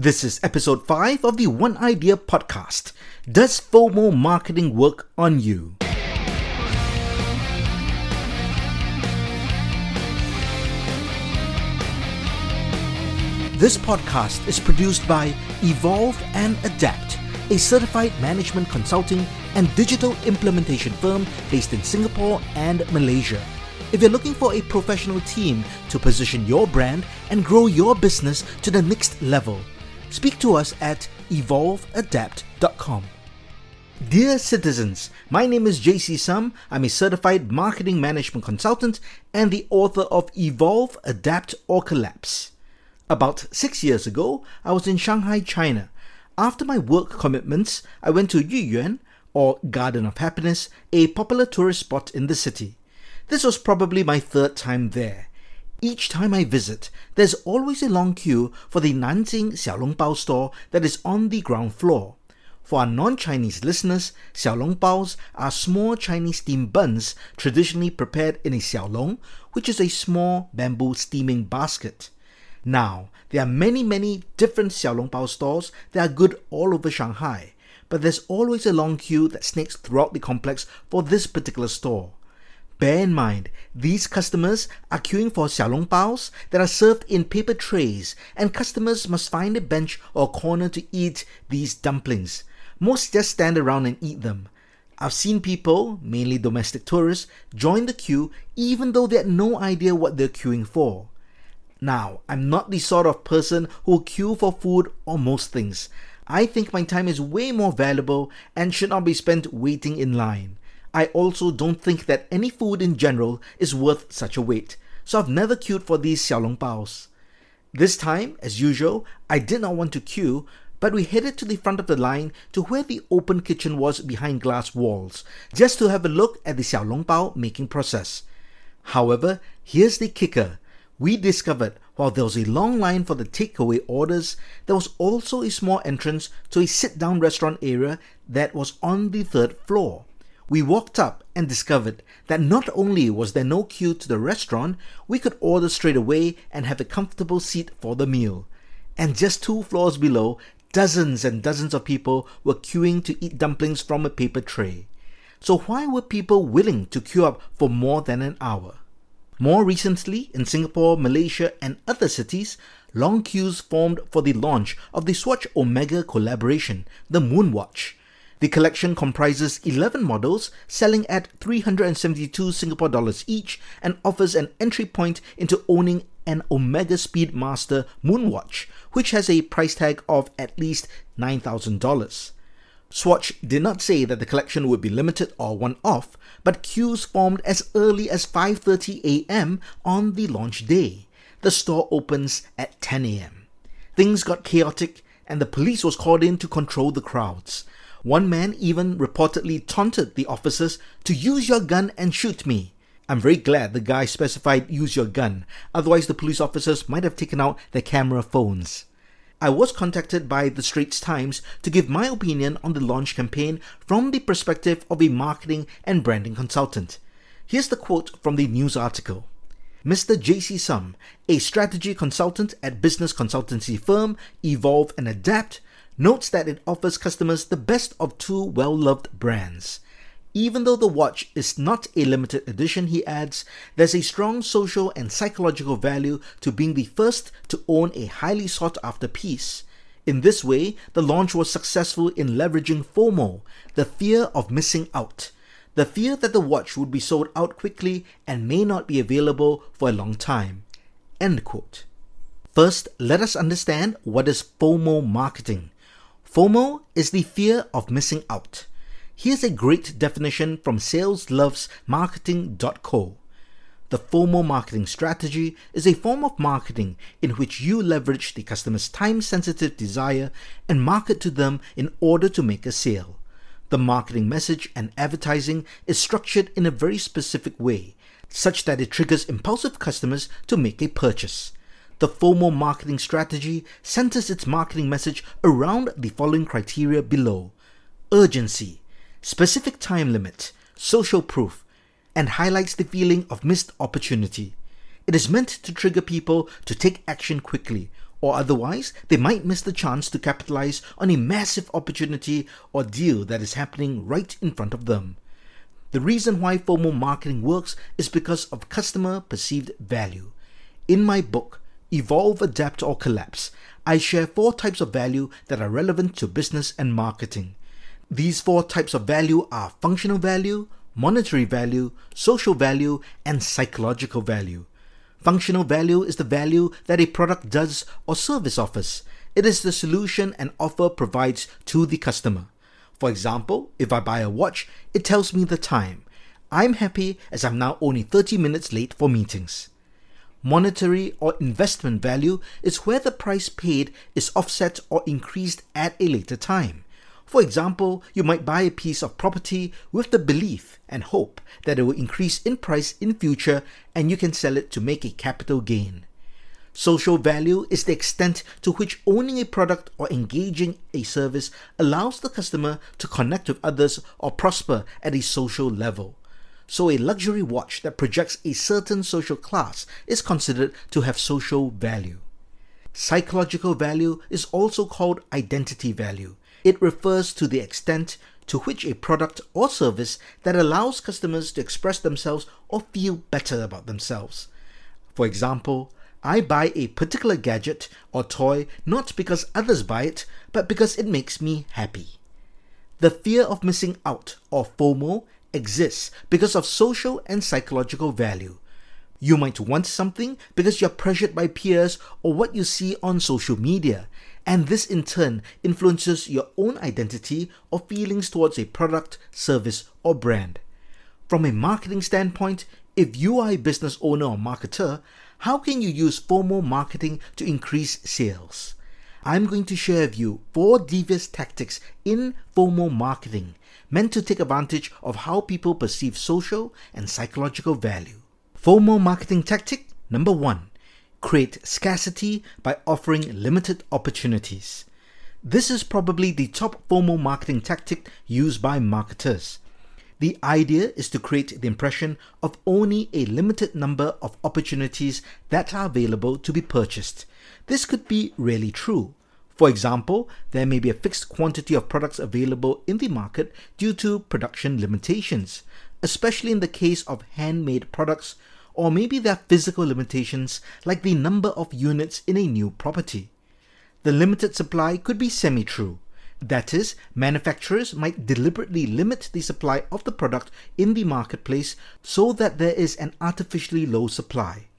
This is episode 5 of the One Eye Deer podcast. Does FOMO marketing work on you? This podcast is produced by Evolve and Adapt, a certified management consulting and digital implementation firm based in Singapore and Malaysia. If you're looking for a professional team to position your brand and grow your business to the next level, speak to us at evolveadapt.com. Dear citizens, my name is JC Sum. I'm a certified marketing management consultant and the author of Evolve, Adapt, or Collapse. About six years ago, I was in Shanghai, China. After my work commitments, I went to Yuyuan, or Garden of Happiness, a popular tourist spot in the city. This was probably my third time there. Each time I visit, there's always a long queue for the Nanjing Xiaolongbao store that is on the ground floor. For our non-Chinese listeners, xiaolongbaos are small Chinese steamed buns traditionally prepared in a xiaolong, which is a small bamboo steaming basket. Now, there are many, many different xiaolongbao stores that are good all over Shanghai, but there's always a long queue that snakes throughout the complex for this particular store. Bear in mind, these customers are queuing for xiaolongbaos that are served in paper trays, and customers must find a bench or corner to eat these dumplings. Most just stand around and eat them. I've seen people, mainly domestic tourists, join the queue even though they had no idea what they're queuing for. Now, I'm not the sort of person who will queue for food or most things. I think my time is way more valuable and should not be spent waiting in line. I also don't think that any food in general is worth such a wait, so I've never queued for these xiaolongbaos. This time, as usual, I did not want to queue, but we headed to the front of the line to where the open kitchen was behind glass walls, just to have a look at the xiaolongbao making process. However, here's the kicker. We discovered while there was a long line for the takeaway orders, there was also a small entrance to a sit down restaurant area that was on the third floor. We walked up and discovered that not only was there no queue to the restaurant, we could order straight away and have a comfortable seat for the meal. And just two floors below, dozens and dozens of people were queuing to eat dumplings from a paper tray. So, why were people willing to queue up for more than an hour? More recently, in Singapore, Malaysia, and other cities, long queues formed for the launch of the Swatch Omega collaboration, the Moonwatch. The collection comprises 11 models selling at 372 Singapore dollars each and offers an entry point into owning an Omega Speedmaster Moonwatch, which has a price tag of at least $9,000. Swatch did not say that the collection would be limited or one-off, but queues formed as early as 5:30 a.m. on the launch day. The store opens at 10 a.m. Things got chaotic and the police was called in to control the crowds. One man even reportedly taunted the officers to use your gun and shoot me. I'm very glad the guy specified use your gun, otherwise, the police officers might have taken out their camera phones. I was contacted by the Straits Times to give my opinion on the launch campaign from the perspective of a marketing and branding consultant. Here's the quote from the news article. Mr. JC Sum, a strategy consultant at business consultancy firm Evolve and Adapt, notes that it offers customers the best of two well loved brands. Even though the watch is not a limited edition, he adds, there's a strong social and psychological value to being the first to own a highly sought after piece. In this way, the launch was successful in leveraging FOMO, the fear of missing out, the fear that the watch would be sold out quickly and may not be available for a long time. End quote. First, let us understand what is FOMO marketing. FOMO is the fear of missing out. Here's a great definition from saleslovesmarketing.co. The FOMO marketing strategy is a form of marketing in which you leverage the customer's time sensitive desire and market to them in order to make a sale. The marketing message and advertising is structured in a very specific way, such that it triggers impulsive customers to make a purchase. The FOMO marketing strategy centers its marketing message around the following criteria below urgency, specific time limit, social proof, and highlights the feeling of missed opportunity. It is meant to trigger people to take action quickly, or otherwise they might miss the chance to capitalize on a massive opportunity or deal that is happening right in front of them. The reason why FOMO marketing works is because of customer perceived value. In my book, Evolve, Adapt, or Collapse, I share four types of value that are relevant to business and marketing. These four types of value are functional value, monetary value, social value, and psychological value. Functional value is the value that a product does or service offers. It is the solution an offer provides to the customer. For example, if I buy a watch, it tells me the time. I'm happy as I'm now only 30 minutes late for meetings. Monetary or investment value is where the price paid is offset or increased at a later time. For example, you might buy a piece of property with the belief and hope that it will increase in price in future and you can sell it to make a capital gain. Social value is the extent to which owning a product or engaging a service allows the customer to connect with others or prosper at a social level. So, a luxury watch that projects a certain social class is considered to have social value. Psychological value is also called identity value. It refers to the extent to which a product or service that allows customers to express themselves or feel better about themselves. For example, I buy a particular gadget or toy not because others buy it, but because it makes me happy. The fear of missing out, or FOMO, exists because of social and psychological value. You might want something because you're pressured by peers or what you see on social media, and this in turn influences your own identity or feelings towards a product, service, or brand. From a marketing standpoint, if you are a business owner or marketer, how can you use FOMO marketing to increase sales? I'm going to share with you four devious tactics in FOMO marketing meant to take advantage of how people perceive social and psychological value. FOMO marketing tactic number one create scarcity by offering limited opportunities. This is probably the top FOMO marketing tactic used by marketers. The idea is to create the impression of only a limited number of opportunities that are available to be purchased. This could be really true. For example, there may be a fixed quantity of products available in the market due to production limitations, especially in the case of handmade products or maybe there are physical limitations like the number of units in a new property. The limited supply could be semi true. That is, manufacturers might deliberately limit the supply of the product in the marketplace so that there is an artificially low supply.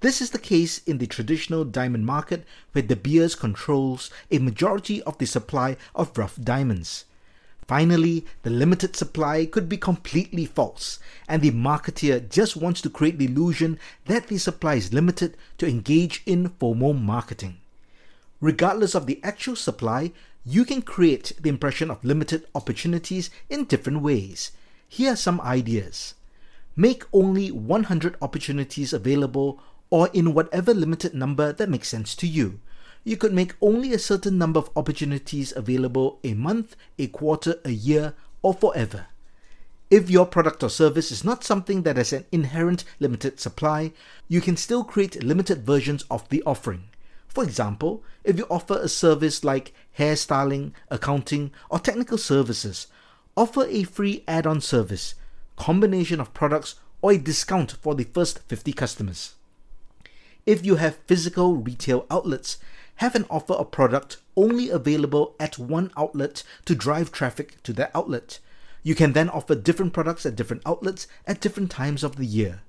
This is the case in the traditional diamond market where De Beers controls a majority of the supply of rough diamonds. Finally, the limited supply could be completely false, and the marketeer just wants to create the illusion that the supply is limited to engage in FOMO marketing. Regardless of the actual supply, you can create the impression of limited opportunities in different ways. Here are some ideas. Make only 100 opportunities available or in whatever limited number that makes sense to you you could make only a certain number of opportunities available a month, a quarter, a year, or forever. If your product or service is not something that has an inherent limited supply, you can still create limited versions of the offering. For example, if you offer a service like hairstyling, accounting, or technical services, offer a free add on service, combination of products, or a discount for the first 50 customers. If you have physical retail outlets, have an offer a product only available at one outlet to drive traffic to that outlet. You can then offer different products at different outlets at different times of the year.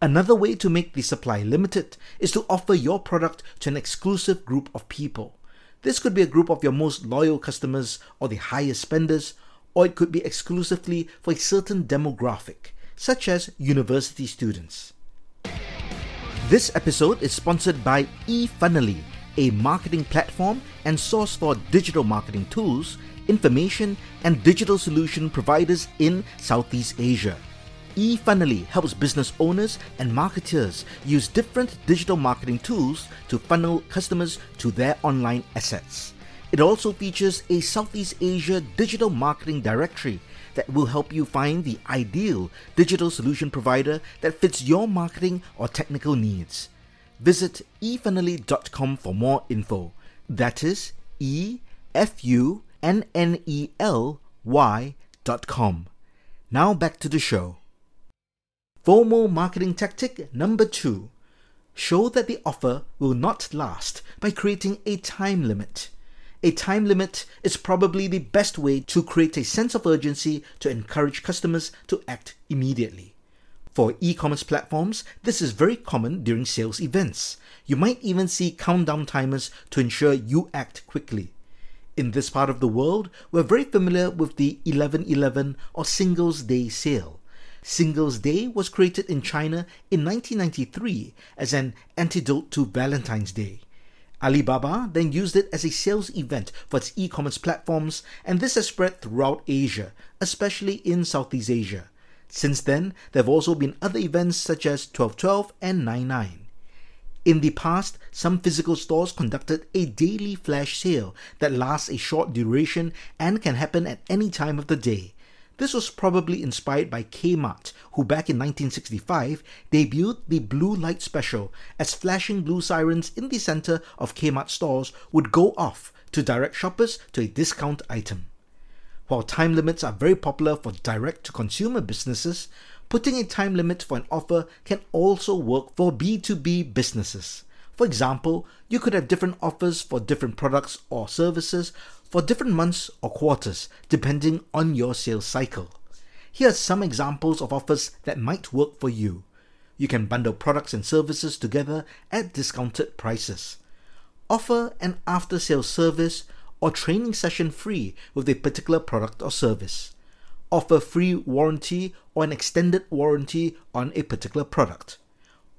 Another way to make the supply limited is to offer your product to an exclusive group of people. This could be a group of your most loyal customers or the highest spenders, or it could be exclusively for a certain demographic, such as university students. This episode is sponsored by eFunnely a marketing platform and source for digital marketing tools, information, and digital solution providers in Southeast Asia. eFunnely helps business owners and marketers use different digital marketing tools to funnel customers to their online assets. It also features a Southeast Asia digital marketing directory that will help you find the ideal digital solution provider that fits your marketing or technical needs. visit efunnely.com for more info. That is E F U N N E L Y.com. Now back to the show. FOMO marketing tactic number two show that the offer will not last by creating a time limit. A time limit is probably the best way to create a sense of urgency to encourage customers to act immediately. For e commerce platforms, this is very common during sales events. You might even see countdown timers to ensure you act quickly. In this part of the world, we're very familiar with the 11 11 or Singles Day sale. Singles Day was created in China in 1993 as an antidote to Valentine's Day. Alibaba then used it as a sales event for its e commerce platforms, and this has spread throughout Asia, especially in Southeast Asia. Since then, there have also been other events such as 1212 and 99. In the past, some physical stores conducted a daily flash sale that lasts a short duration and can happen at any time of the day. This was probably inspired by Kmart, who back in 1965 debuted the Blue Light Special as flashing blue sirens in the center of Kmart stores would go off to direct shoppers to a discount item. While time limits are very popular for direct to consumer businesses, putting a time limit for an offer can also work for B2B businesses. For example, you could have different offers for different products or services for different months or quarters, depending on your sales cycle. Here are some examples of offers that might work for you. You can bundle products and services together at discounted prices. Offer an after sales service or training session free with a particular product or service offer free warranty or an extended warranty on a particular product.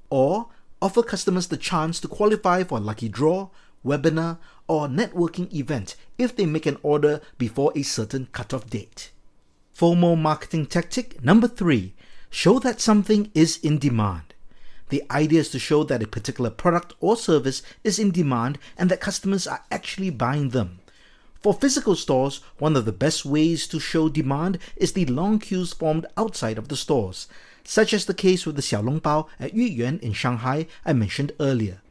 Or offer customers the chance to qualify for a lucky draw, webinar, or networking event if they make an order before a certain cutoff date. FOMO marketing tactic number three show that something is in demand. The idea is to show that a particular product or service is in demand and that customers are actually buying them. For physical stores, one of the best ways to show demand is the long queues formed outside of the stores, such as the case with the Xiaolongbao at Yuyuan in Shanghai I mentioned earlier.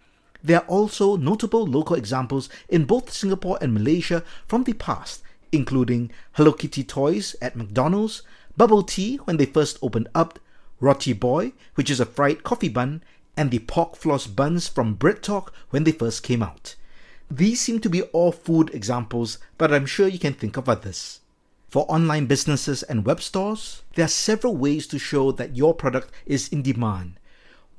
There are also notable local examples in both Singapore and Malaysia from the past, including Hello Kitty toys at McDonald's, bubble tea when they first opened up, Roti Boy, which is a fried coffee bun, and the pork floss buns from Bread Talk when they first came out. These seem to be all food examples, but I'm sure you can think of others. For online businesses and web stores, there are several ways to show that your product is in demand.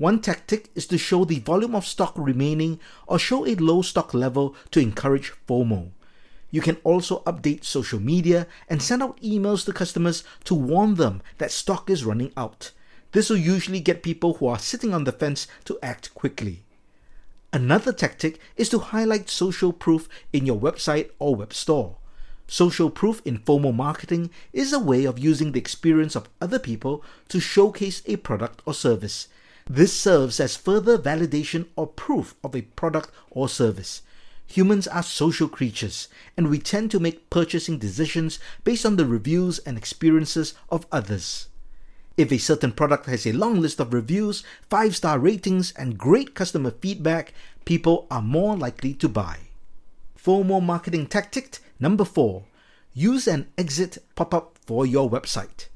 One tactic is to show the volume of stock remaining or show a low stock level to encourage FOMO. You can also update social media and send out emails to customers to warn them that stock is running out. This will usually get people who are sitting on the fence to act quickly. Another tactic is to highlight social proof in your website or web store. Social proof in FOMO marketing is a way of using the experience of other people to showcase a product or service. This serves as further validation or proof of a product or service. Humans are social creatures, and we tend to make purchasing decisions based on the reviews and experiences of others. If a certain product has a long list of reviews, 5 star ratings, and great customer feedback, people are more likely to buy. FOMO marketing tactic number 4 Use an exit pop up for your website.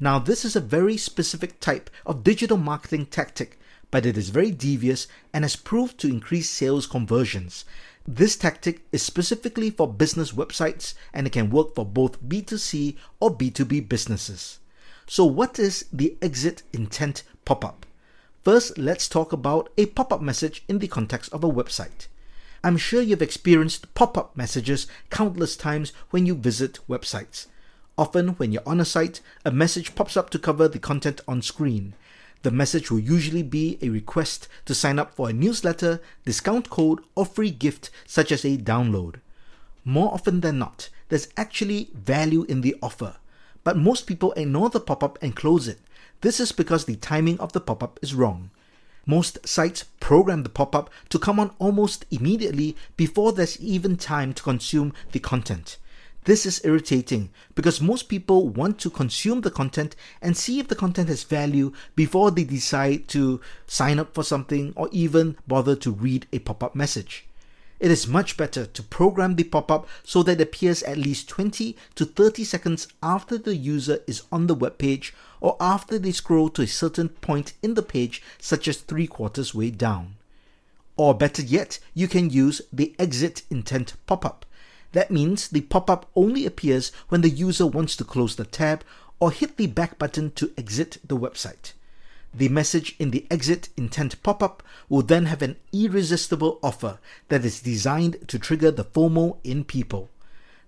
Now, this is a very specific type of digital marketing tactic, but it is very devious and has proved to increase sales conversions. This tactic is specifically for business websites and it can work for both B2C or B2B businesses. So, what is the exit intent pop up? First, let's talk about a pop up message in the context of a website. I'm sure you've experienced pop up messages countless times when you visit websites. Often, when you're on a site, a message pops up to cover the content on screen. The message will usually be a request to sign up for a newsletter, discount code, or free gift, such as a download. More often than not, there's actually value in the offer but most people ignore the pop up and close it. This is because the timing of the pop up is wrong. Most sites program the pop up to come on almost immediately before there's even time to consume the content. This is irritating because most people want to consume the content and see if the content has value before they decide to sign up for something or even bother to read a pop up message. It is much better to program the pop up so that it appears at least 20 to 30 seconds after the user is on the web page or after they scroll to a certain point in the page, such as three quarters way down. Or better yet, you can use the exit intent pop up that means the pop-up only appears when the user wants to close the tab or hit the back button to exit the website. The message in the exit intent pop-up will then have an irresistible offer that is designed to trigger the FOMO in people.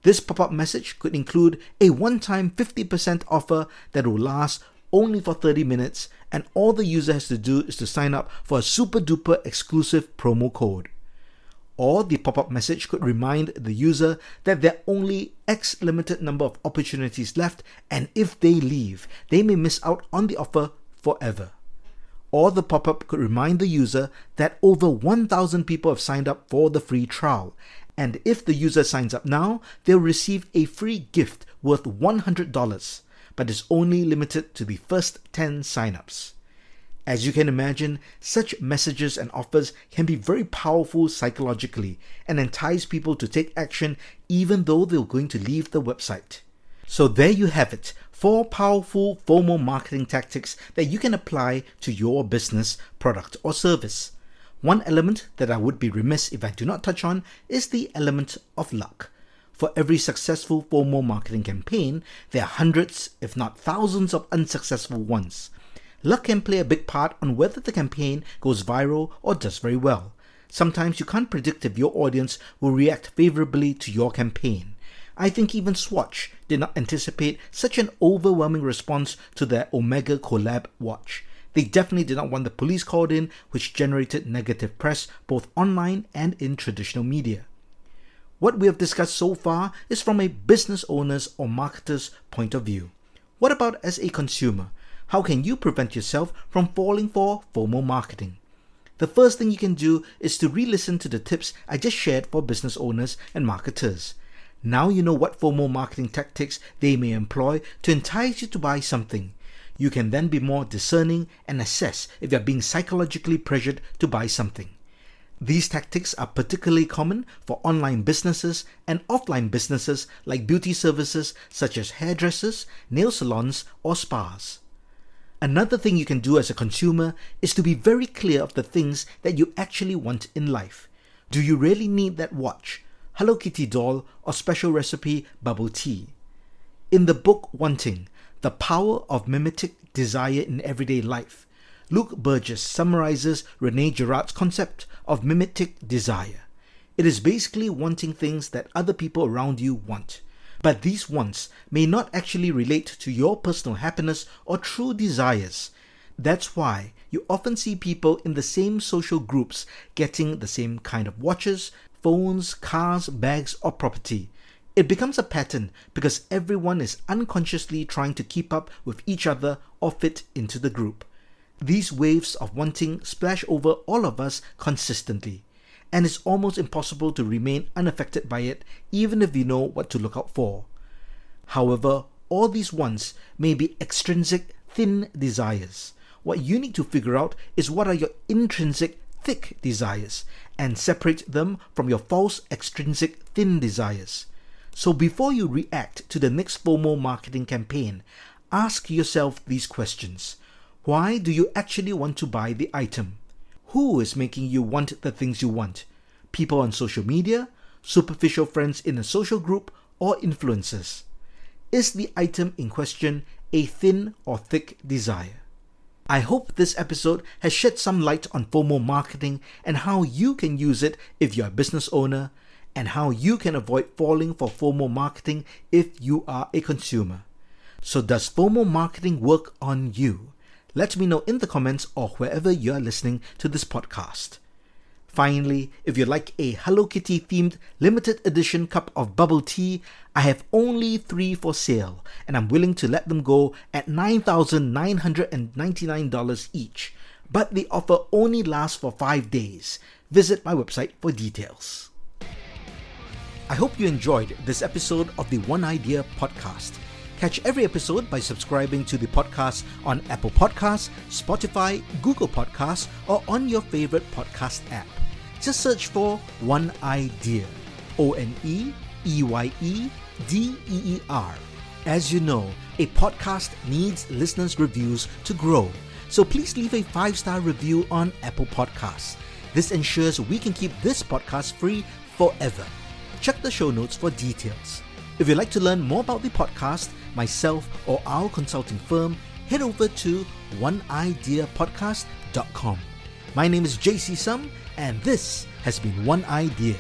This pop-up message could include a one-time 50% offer that will last only for 30 minutes and all the user has to do is to sign up for a super duper exclusive promo code or the pop up message could remind the user that there are only X limited number of opportunities left, and if they leave, they may miss out on the offer forever. Or the pop up could remind the user that over 1,000 people have signed up for the free trial, and if the user signs up now, they'll receive a free gift worth $100, but is only limited to the first 10 signups. As you can imagine, such messages and offers can be very powerful psychologically and entice people to take action even though they're going to leave the website. So there you have it, four powerful FOMO marketing tactics that you can apply to your business, product or service. One element that I would be remiss if I do not touch on is the element of luck. For every successful FOMO marketing campaign, there are hundreds, if not thousands, of unsuccessful ones. Luck can play a big part on whether the campaign goes viral or does very well. Sometimes you can't predict if your audience will react favorably to your campaign. I think even Swatch did not anticipate such an overwhelming response to their Omega collab watch. They definitely did not want the police called in, which generated negative press both online and in traditional media. What we have discussed so far is from a business owner's or marketer's point of view. What about as a consumer? How can you prevent yourself from falling for FOMO marketing? The first thing you can do is to re listen to the tips I just shared for business owners and marketers. Now you know what FOMO marketing tactics they may employ to entice you to buy something. You can then be more discerning and assess if you're being psychologically pressured to buy something. These tactics are particularly common for online businesses and offline businesses like beauty services such as hairdressers, nail salons, or spas. Another thing you can do as a consumer is to be very clear of the things that you actually want in life. Do you really need that watch, Hello Kitty doll, or special recipe bubble tea? In the book Wanting, The Power of Mimetic Desire in Everyday Life, Luke Burgis summarizes Rene Girard's concept of mimetic desire. It is basically wanting things that other people around you want but these wants may not actually relate to your personal happiness or true desires. That's why you often see people in the same social groups getting the same kind of watches, phones, cars, bags, or property. It becomes a pattern because everyone is unconsciously trying to keep up with each other or fit into the group. These waves of wanting splash over all of us consistently and it's almost impossible to remain unaffected by it even if you know what to look out for. However, all these wants may be extrinsic thin desires. What you need to figure out is what are your intrinsic thick desires and separate them from your false extrinsic thin desires. So before you react to the next FOMO marketing campaign, ask yourself these questions. Why do you actually want to buy the item? Who is making you want the things you want? People on social media, superficial friends in a social group, or influencers? Is the item in question a thin or thick desire? I hope this episode has shed some light on FOMO marketing and how you can use it if you're a business owner, and how you can avoid falling for FOMO marketing if you are a consumer. So, does FOMO marketing work on you? Let me know in the comments or wherever you're listening to this podcast. Finally, if you like a Hello Kitty themed limited edition cup of bubble tea, I have only three for sale, and I'm willing to let them go at $9,999 each. But the offer only lasts for five days. Visit my website for details. I hope you enjoyed this episode of the One Eye Deer podcast. Catch every episode by subscribing to the podcast on Apple Podcasts, Spotify, Google Podcasts, or on your favorite podcast app. Just search for One Eye Deer. O N E E Y E D E E R. As you know, a podcast needs listeners' reviews to grow. So please leave a five star review on Apple Podcasts. This ensures we can keep this podcast free forever. Check the show notes for details. If you'd like to learn more about the podcast, myself, or our consulting firm, head over to oneideapodcast.com. My name is JC Sum, and this has been One Eye Deer.